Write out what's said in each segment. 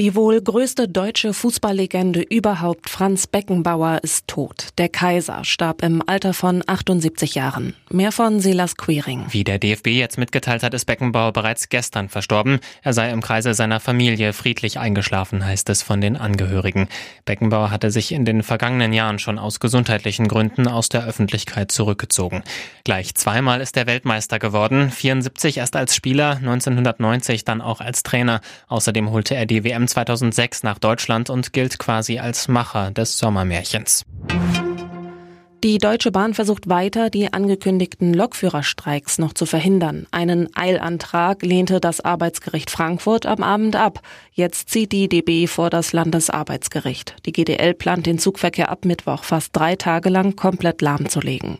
Die wohl größte deutsche Fußballlegende überhaupt, Franz Beckenbauer, ist tot. Der Kaiser starb im Alter von 78 Jahren. Mehr von Silas Queering. Wie der DFB jetzt mitgeteilt hat, ist Beckenbauer bereits gestern verstorben. Er sei im Kreise seiner Familie friedlich eingeschlafen, heißt es von den Angehörigen. Beckenbauer hatte sich in den vergangenen Jahren schon aus gesundheitlichen Gründen aus der Öffentlichkeit zurückgezogen. Gleich zweimal ist er Weltmeister geworden, 74 erst als Spieler, 1990 dann auch als Trainer. Außerdem holte er die WM 2006 nach Deutschland und gilt quasi als Macher des Sommermärchens. Die Deutsche Bahn versucht weiter, die angekündigten Lokführerstreiks noch zu verhindern. Einen Eilantrag lehnte das Arbeitsgericht Frankfurt am Abend ab. Jetzt zieht die DB vor das Landesarbeitsgericht. Die GDL plant den Zugverkehr ab Mittwoch fast drei Tage lang komplett lahmzulegen.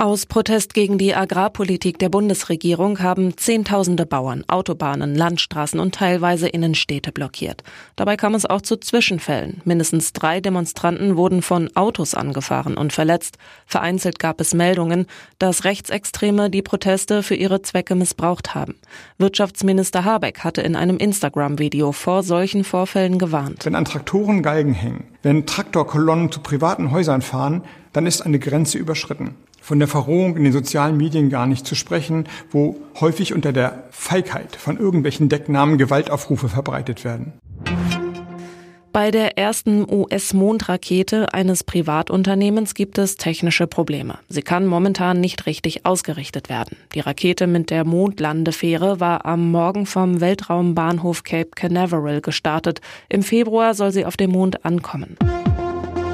Aus Protest gegen die Agrarpolitik der Bundesregierung haben Zehntausende Bauern Autobahnen, Landstraßen und teilweise Innenstädte blockiert. Dabei kam es auch zu Zwischenfällen. Mindestens drei Demonstranten wurden von Autos angefahren und verletzt. Vereinzelt gab es Meldungen, dass Rechtsextreme die Proteste für ihre Zwecke missbraucht haben. Wirtschaftsminister Habeck hatte in einem Instagram-Video vor solchen Vorfällen gewarnt. Wenn an Traktoren Galgen hängen, wenn Traktorkolonnen zu privaten Häusern fahren, dann ist eine Grenze überschritten von der Verrohung in den sozialen Medien gar nicht zu sprechen, wo häufig unter der Feigheit von irgendwelchen Decknamen Gewaltaufrufe verbreitet werden. Bei der ersten US-Mondrakete eines Privatunternehmens gibt es technische Probleme. Sie kann momentan nicht richtig ausgerichtet werden. Die Rakete mit der Mondlandefähre war am Morgen vom Weltraumbahnhof Cape Canaveral gestartet. Im Februar soll sie auf dem Mond ankommen.